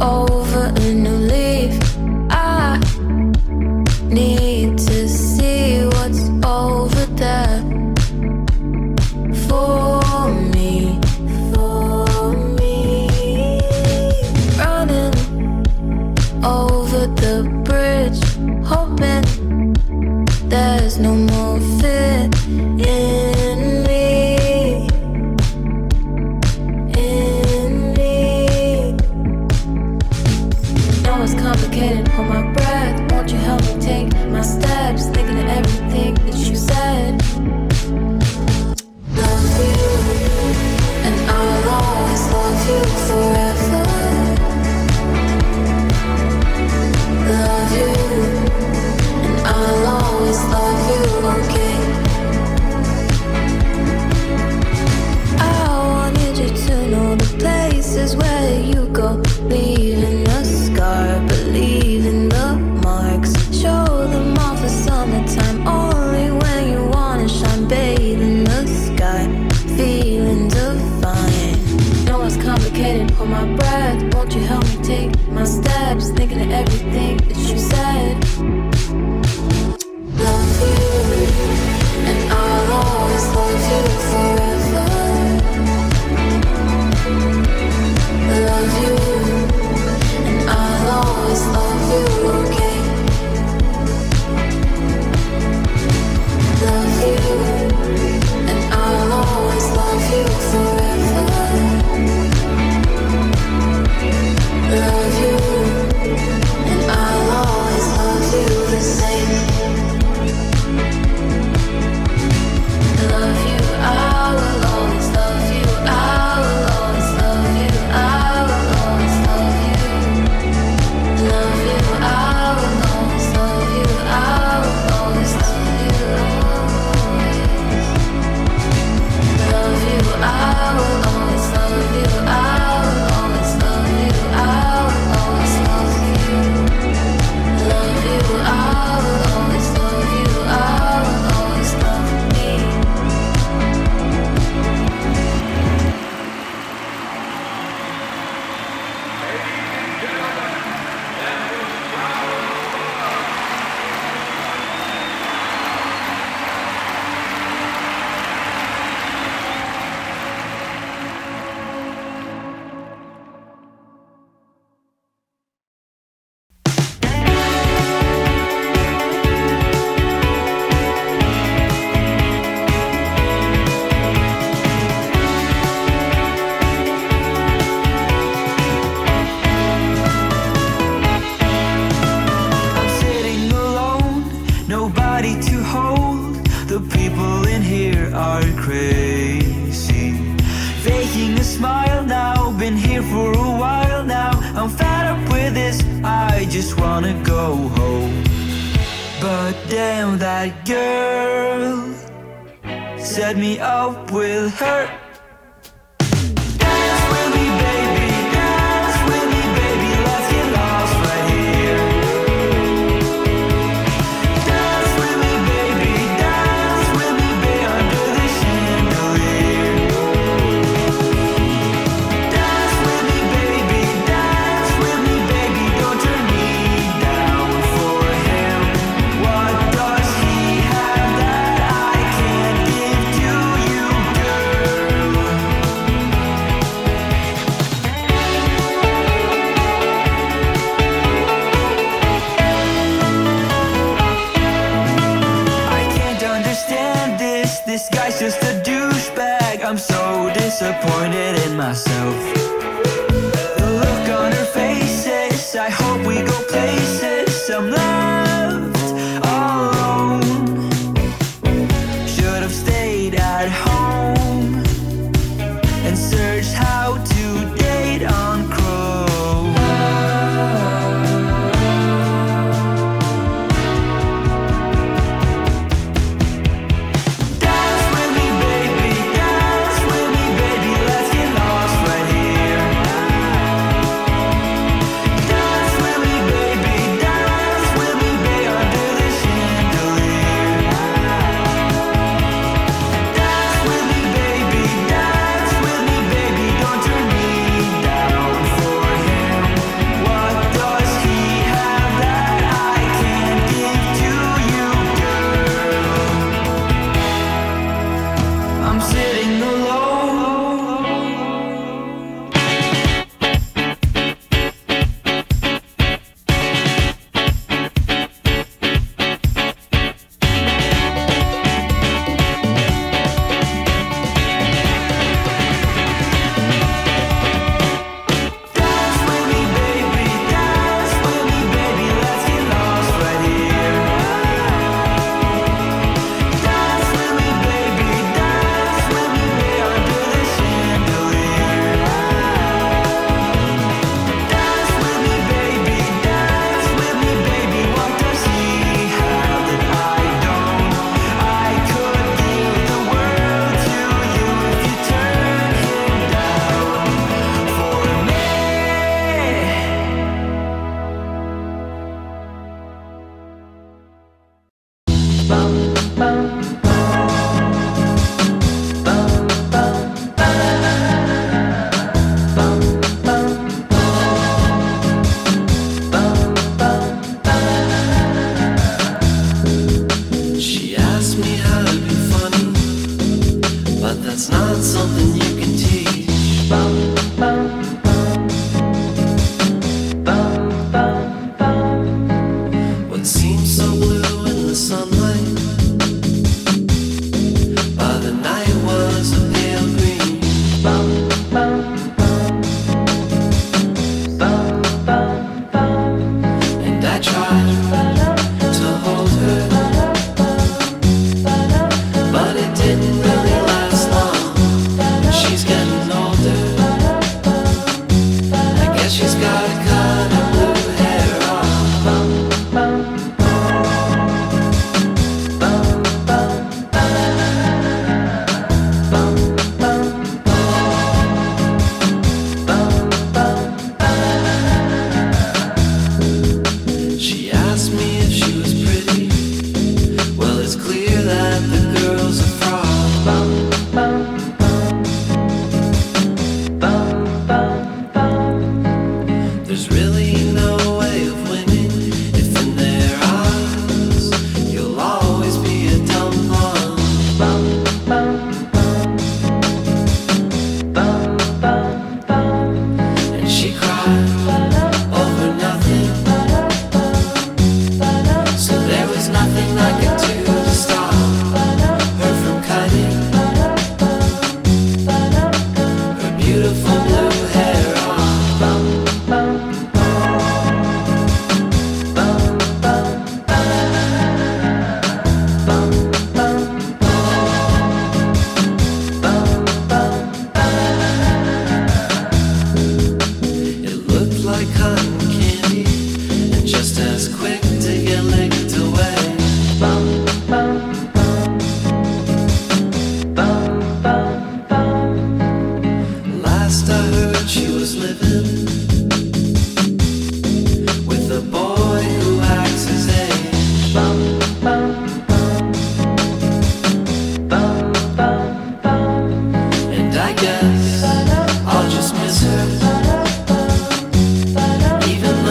over a new leaf. I need to see what's over there for me. For me, running over the bridge, hoping there's no.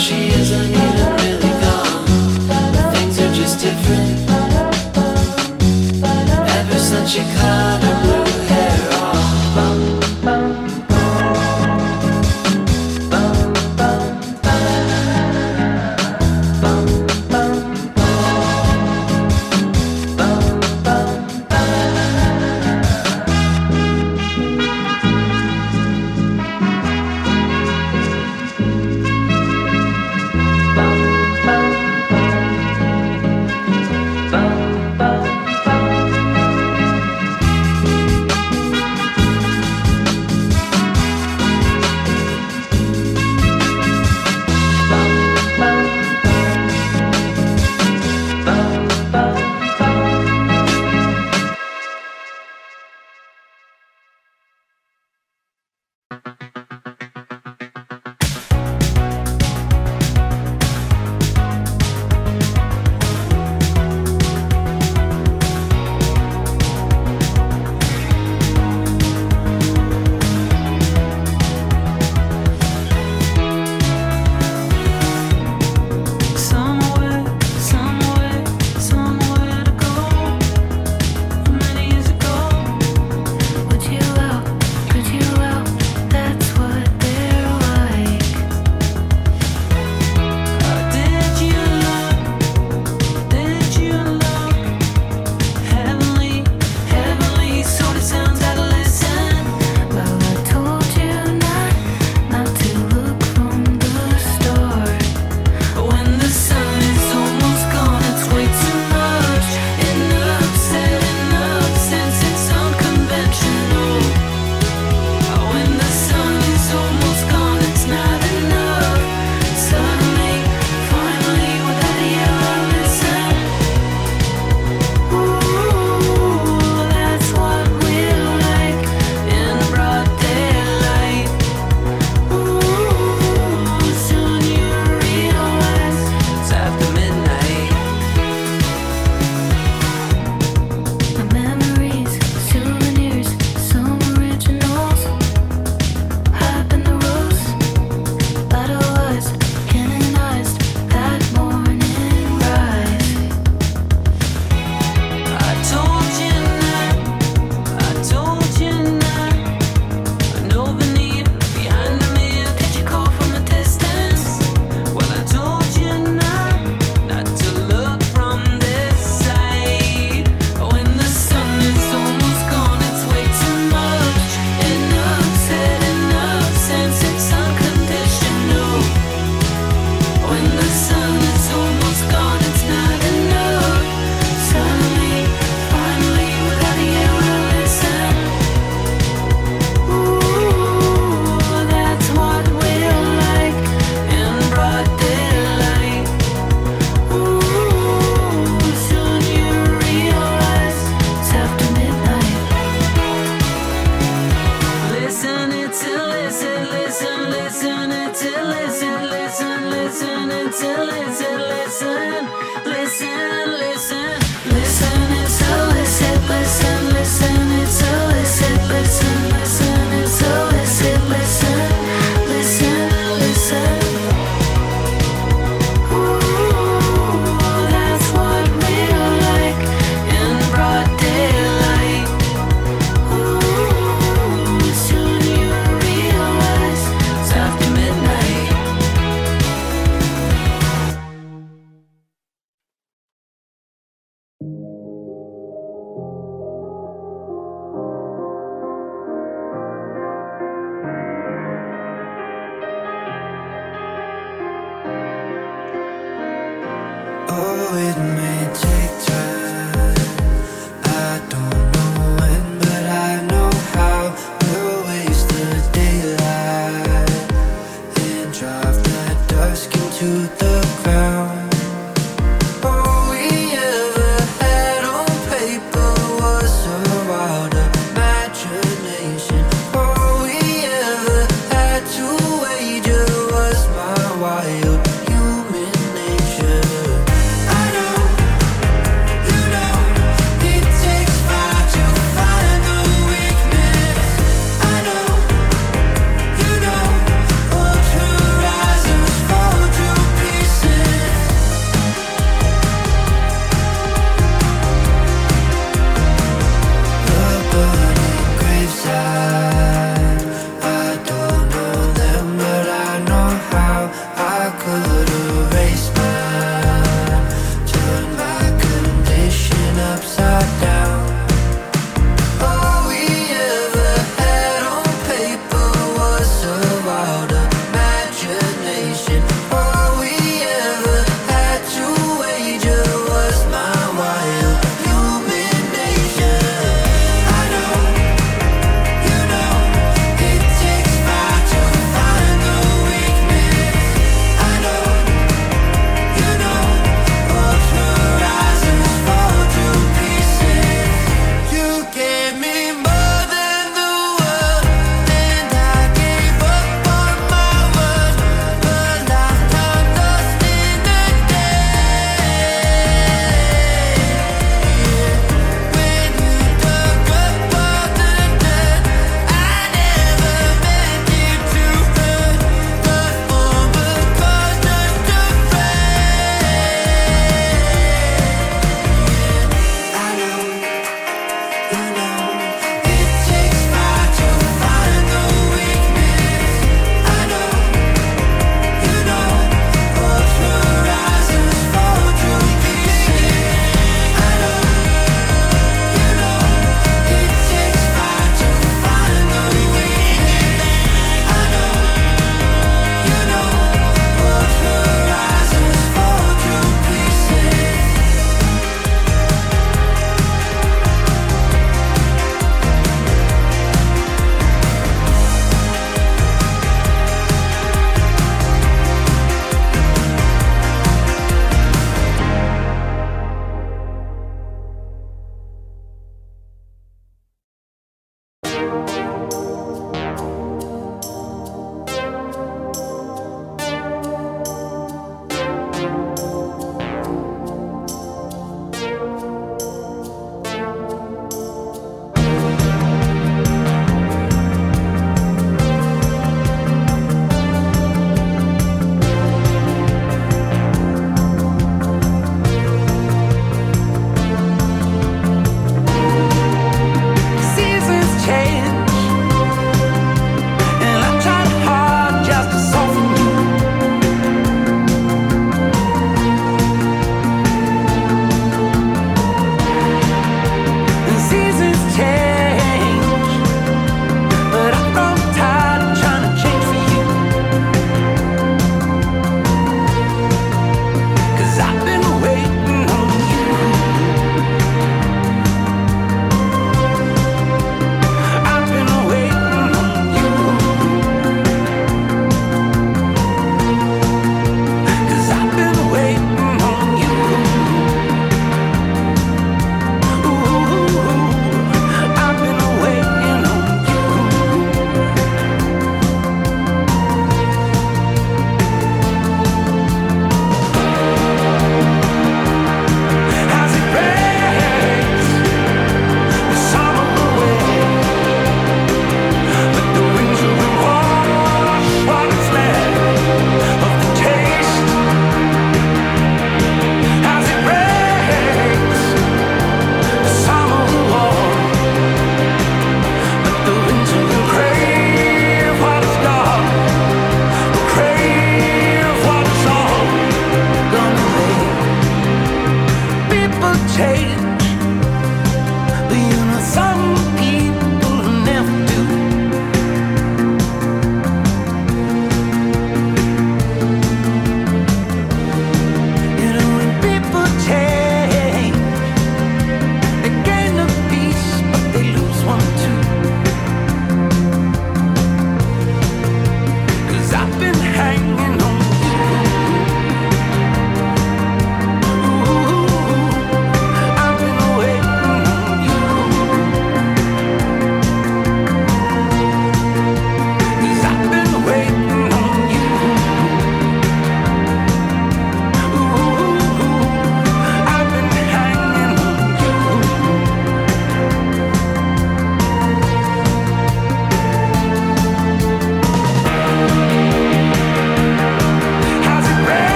she is an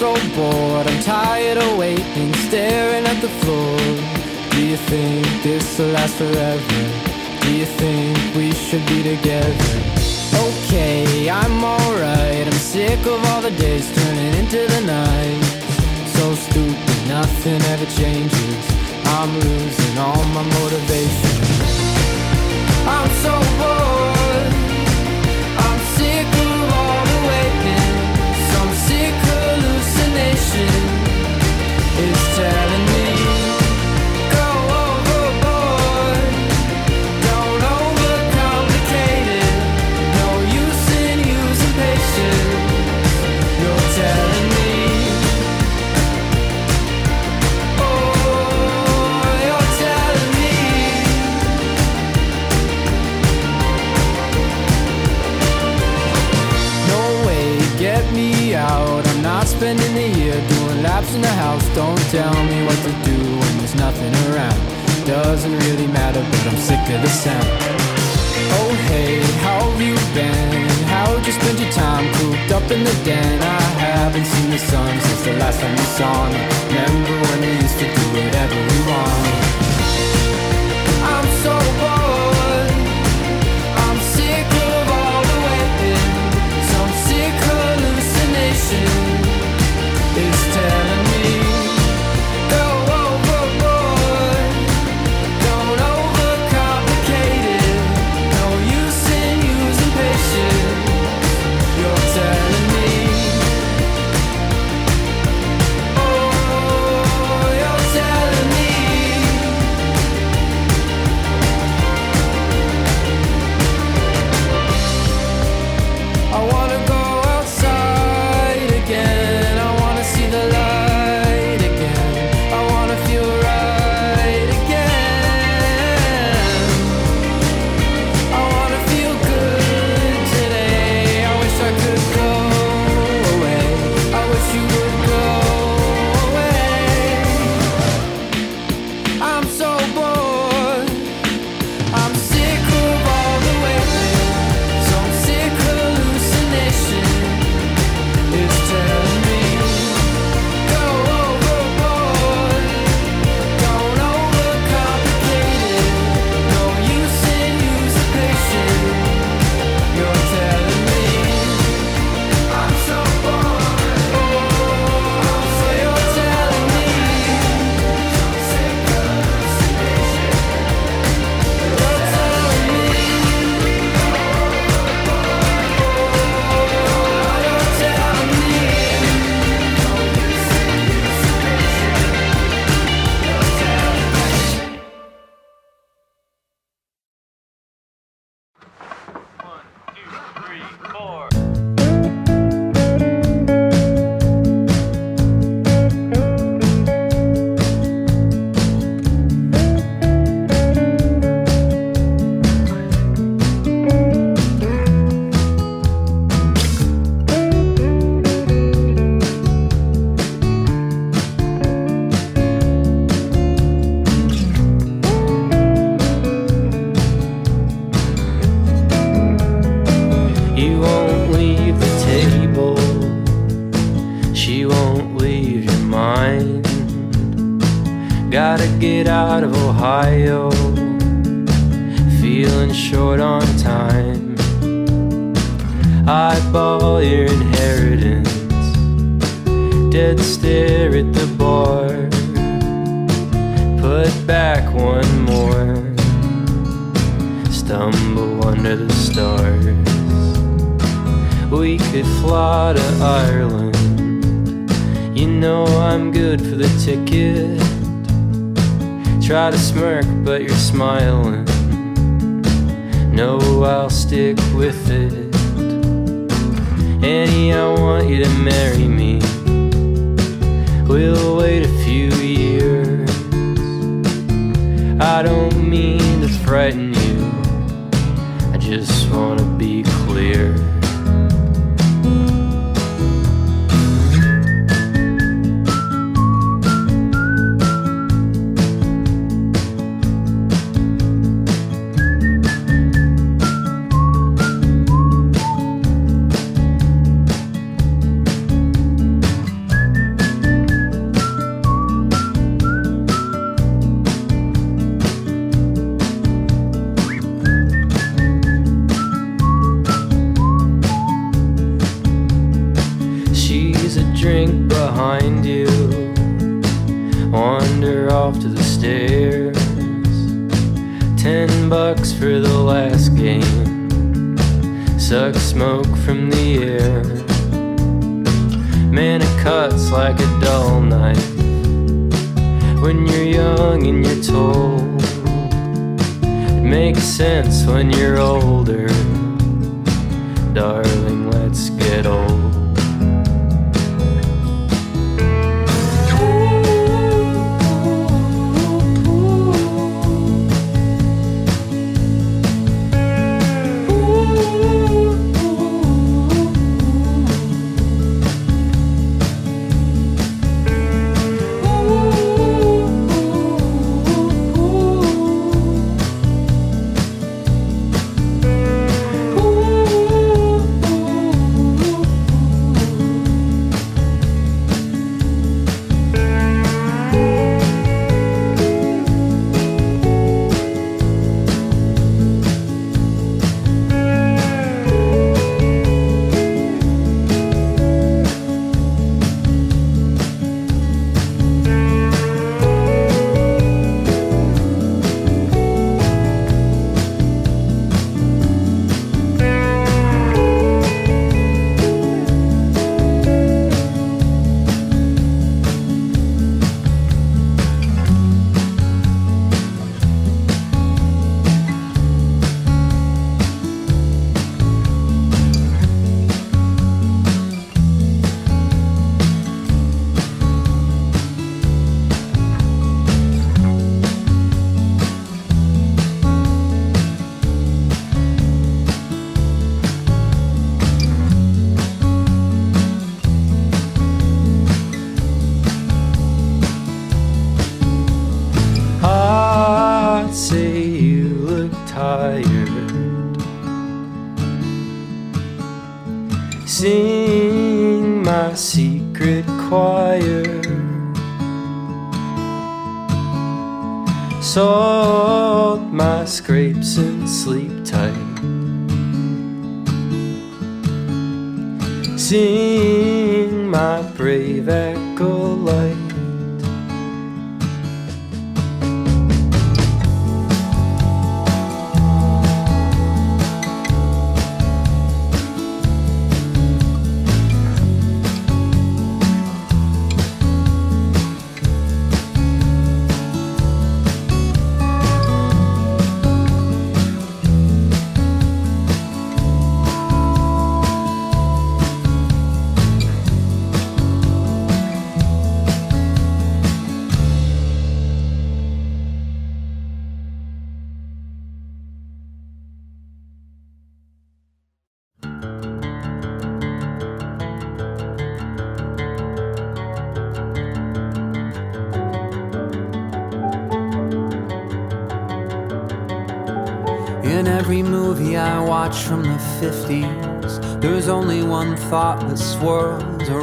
so bored, I'm tired of waiting, staring at the floor. Do you think this will last forever? Do you think we should be together? Okay, I'm alright, I'm sick of all the days turning into the night. So stupid, nothing ever changes. I'm losing all my motivation. I'm so hallucination is doing in the house. Don't tell me what to do when there's nothing around. Doesn't really matter, but I'm sick of the sound. Oh hey, how have you been? How'd you spend your time cooped up in the den? I haven't seen the sun since the last time you saw me. Remember when we used to do whatever we wanted? I'm so bored. I'm sick of all the waiting. Some sick hallucination ticket. Try to smirk, but you're smiling. No, I'll stick with it. Annie, I want you to marry me. We'll wait a few years. I don't mean to frighten you. I just wanna be clear.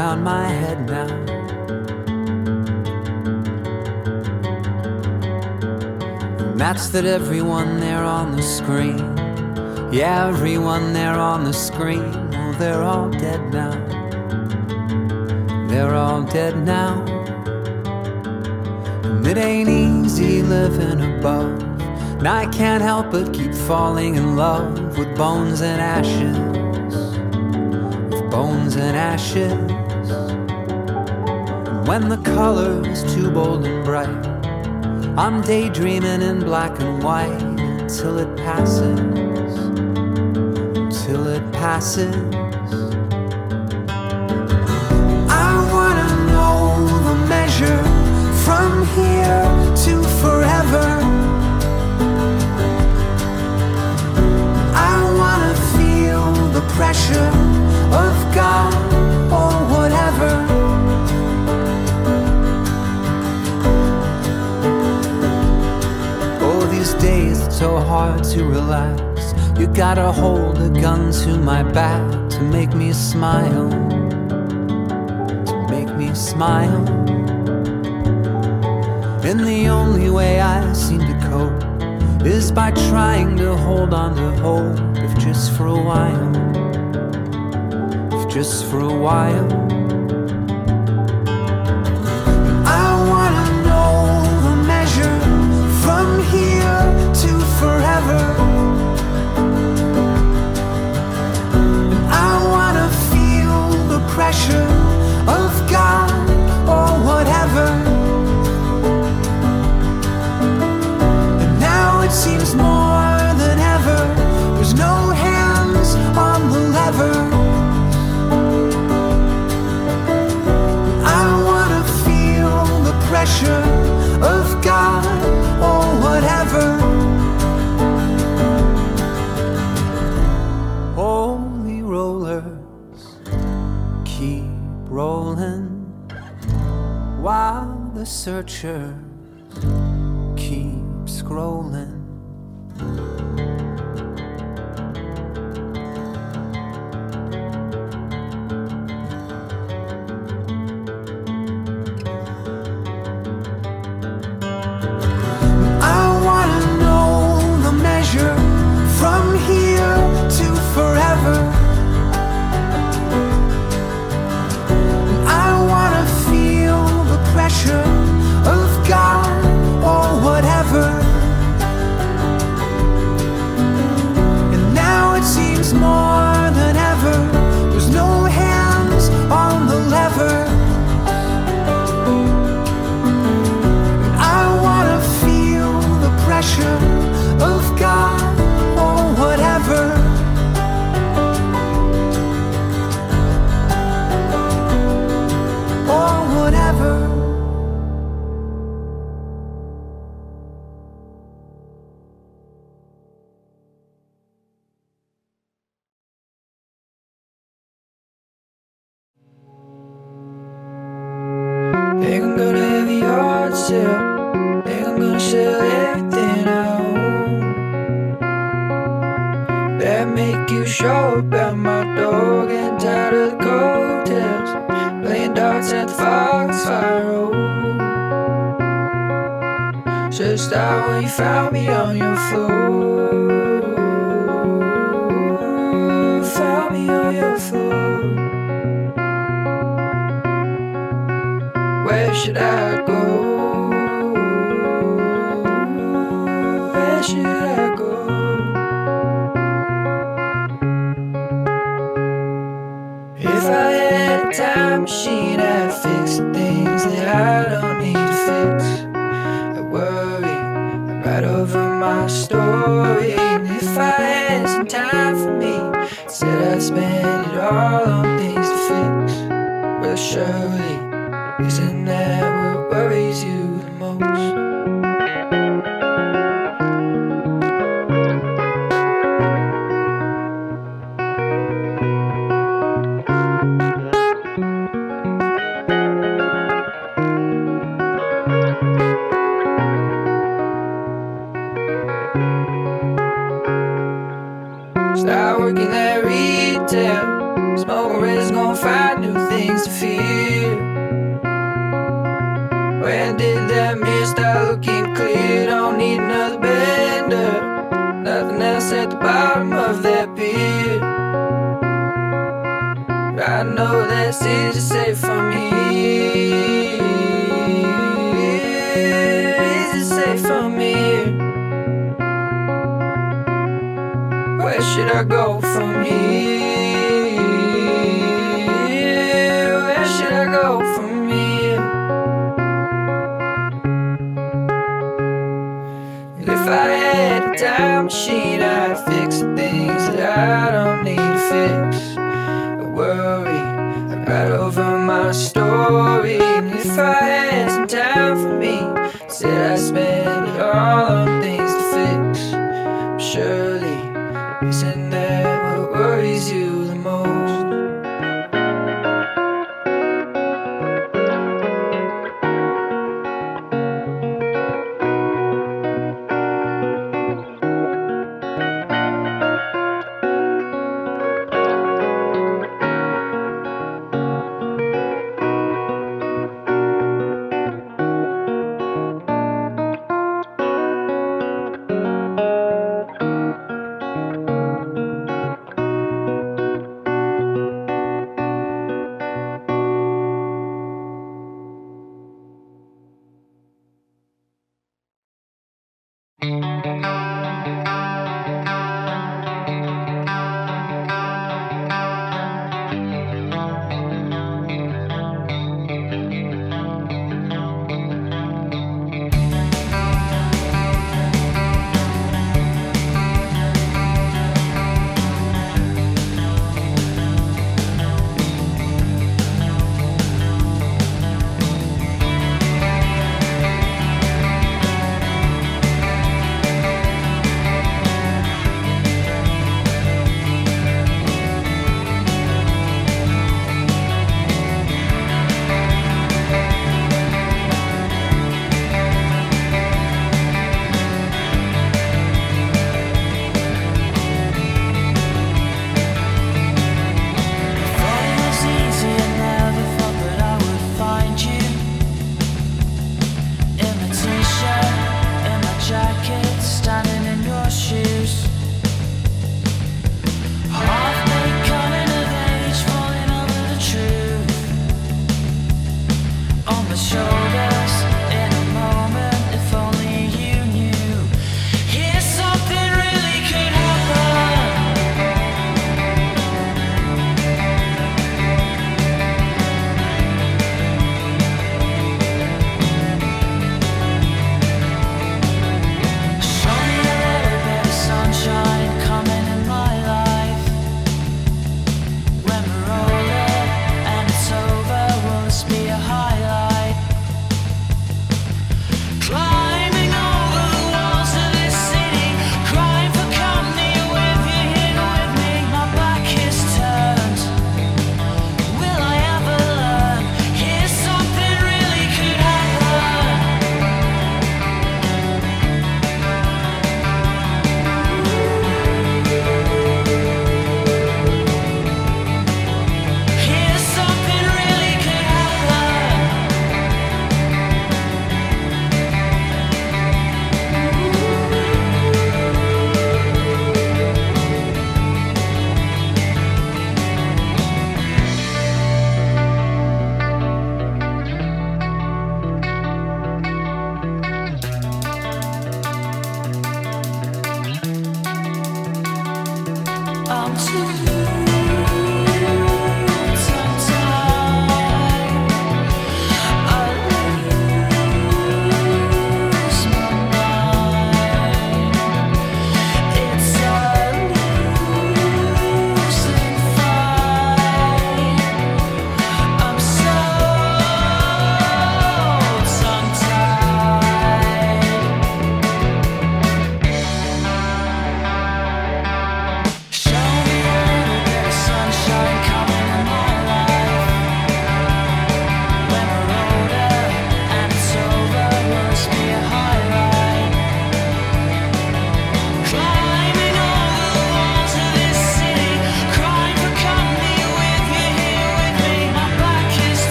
Around my head now. And that's that everyone there on the screen, yeah, everyone there on the screen, well, they're all dead now. They're all dead now. And it ain't easy living above. And I can't help but keep falling in love with bones and ashes. With bones and ashes. When the color's too bold and bright, I'm daydreaming in black and white until it passes. Until it passes. I wanna know the measure from here to forever. I wanna feel the pressure of God or whatever. Days it's so hard to relax. You gotta hold a gun to my back to make me smile. To make me smile. And the only way I seem to cope is by trying to hold on to hope, if just for a while. If just for a while. pressure of God or whatever. keep rolling while the searcher keeps scrolling. I'd spend it all on things to fix. Well, surely, isn't that what worries you?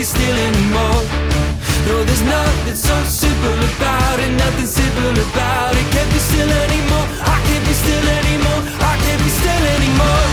be still anymore. No, there's nothing so simple about it, nothing simple about it. Can't be still anymore. I can't be still anymore. I can't be still anymore.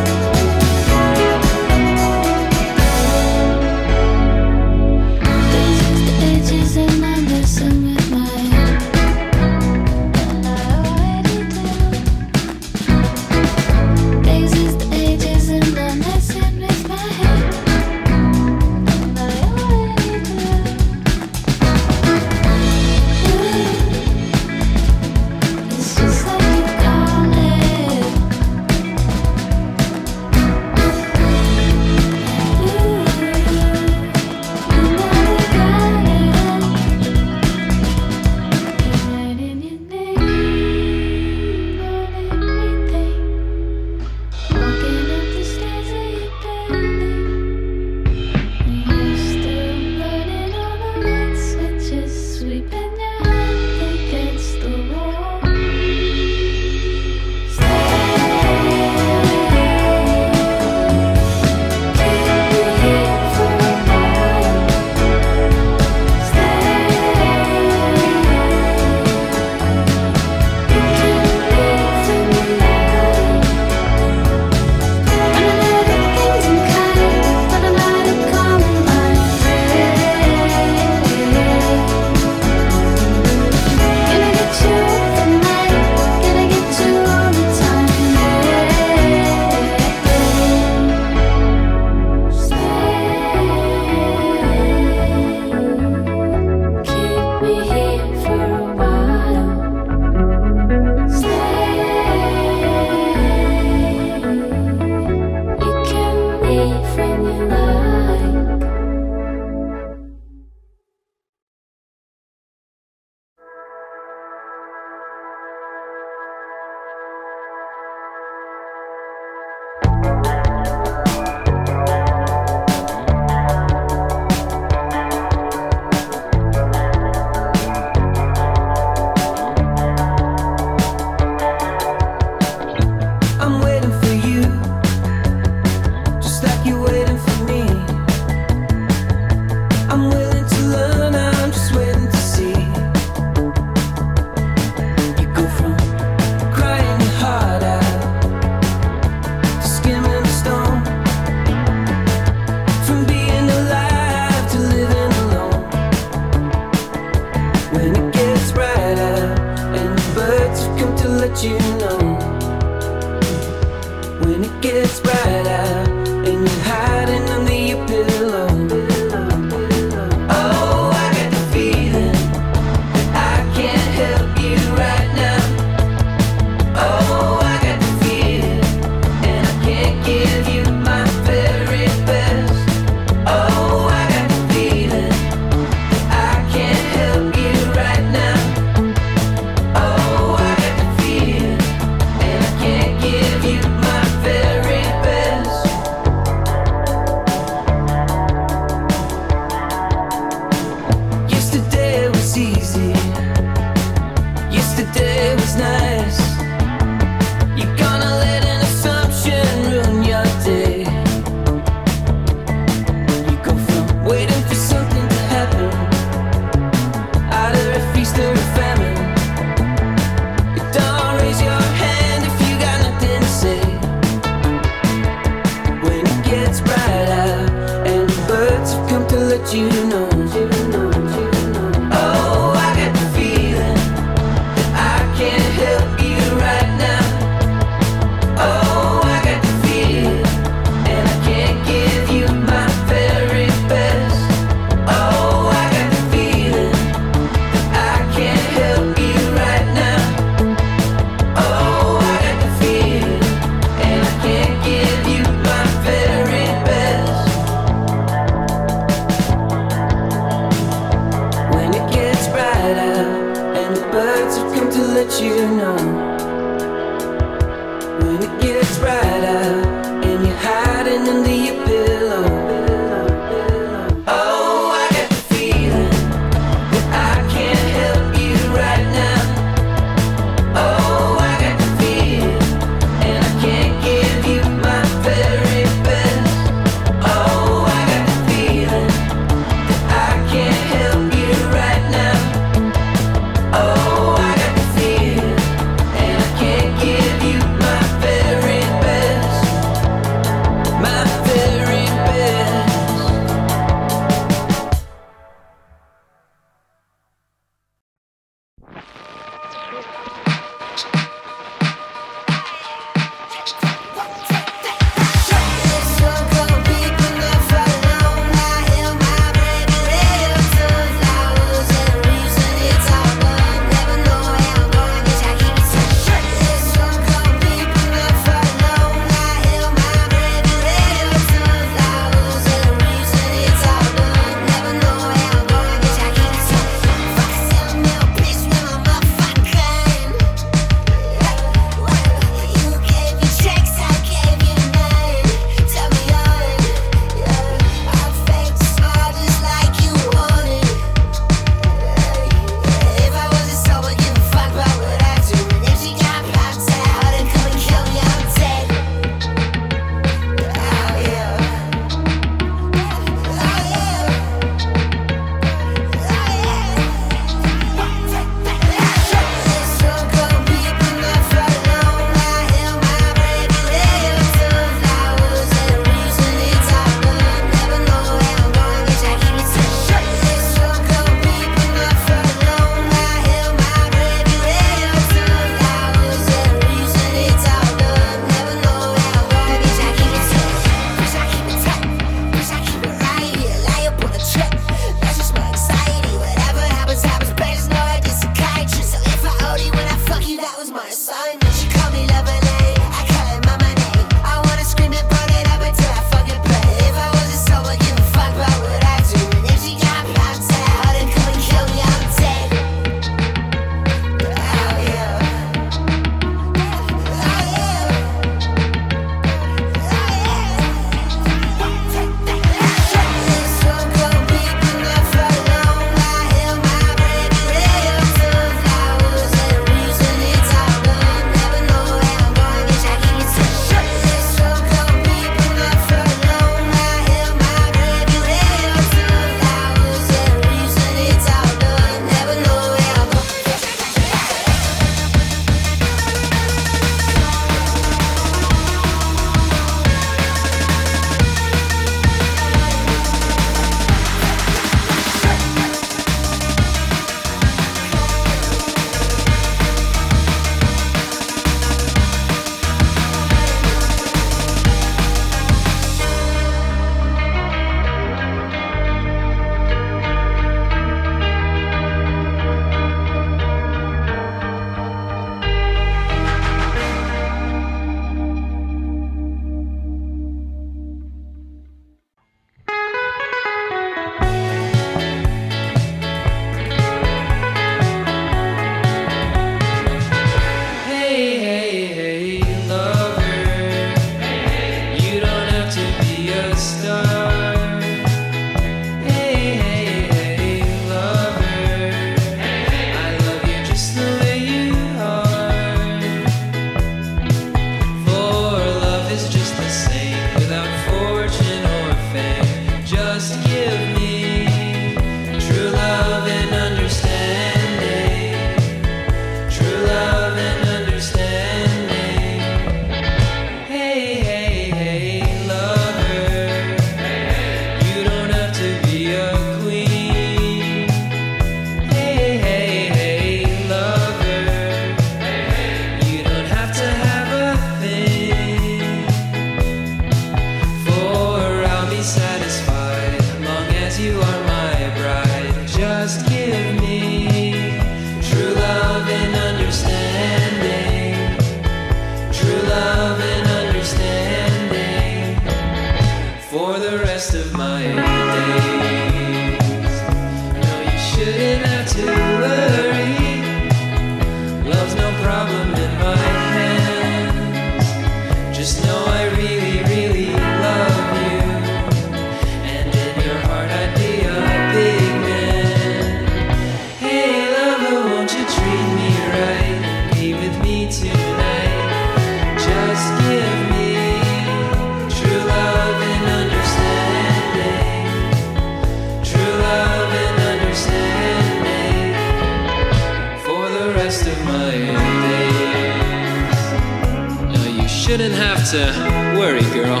worry, girl.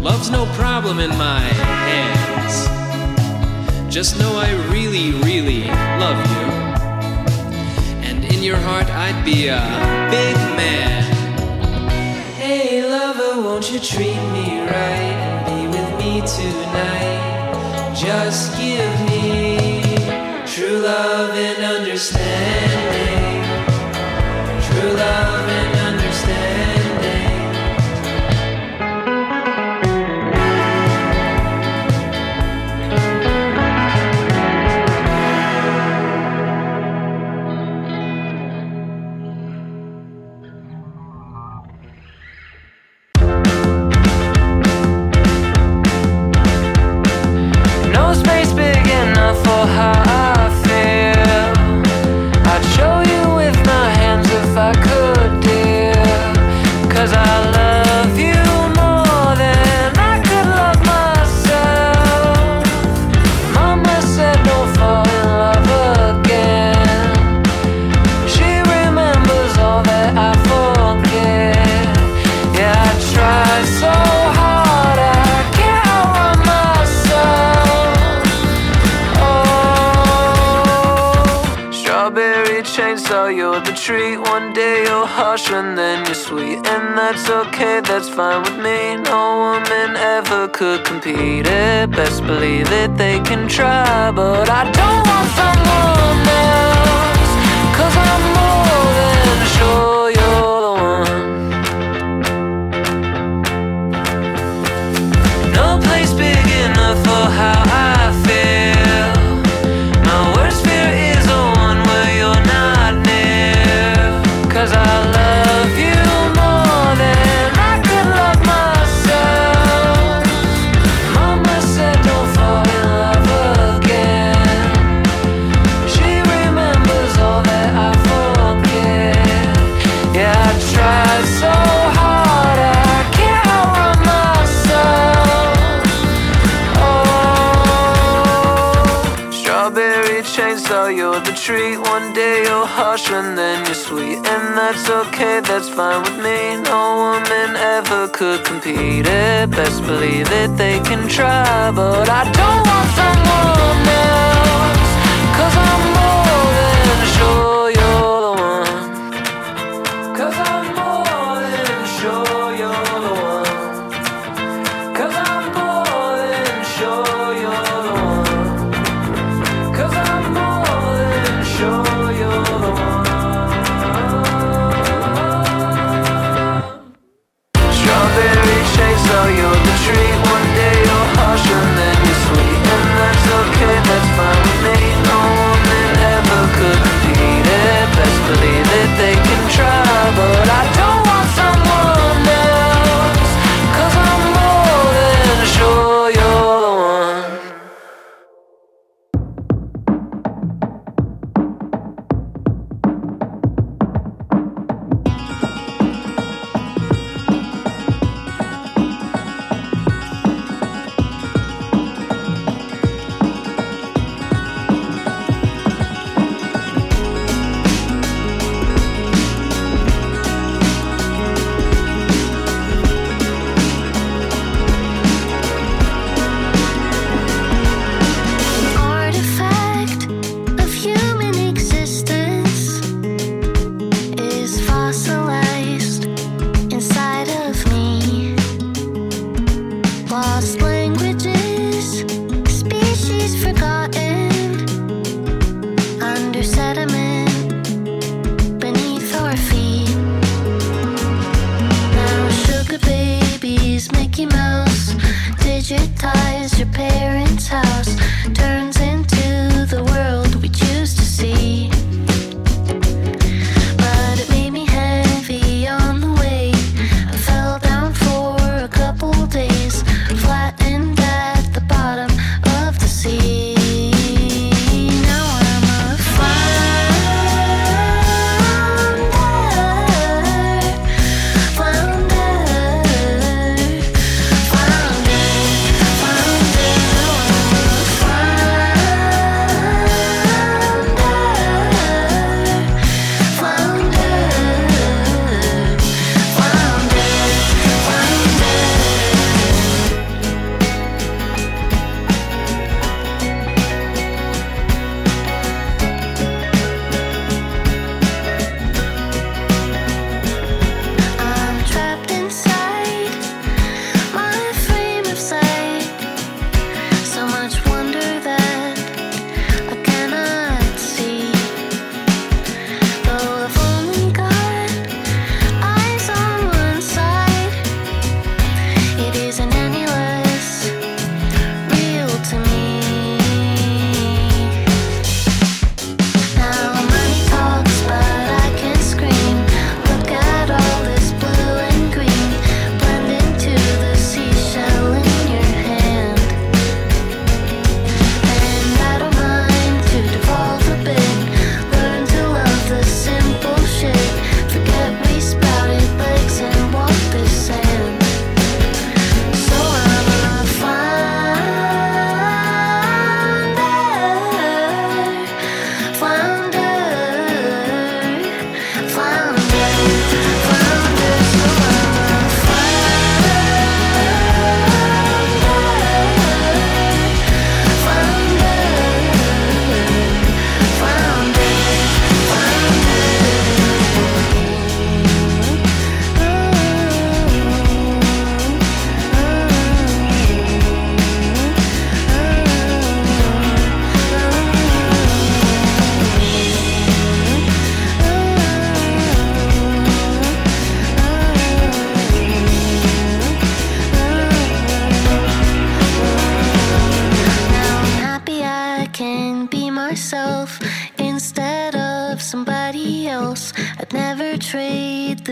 Love's no problem in my hands. Just know I really, really love you. And in your heart, I'd be a big man. Hey, lover, won't you treat me right and be with me tonight? Just give me true love and understanding. True love. could compete it. Best believe it, they can try, but I don't want some. could compete it. Best believe it, they can try, but I don't want someone. Mickey Mouse digitized.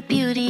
Beauty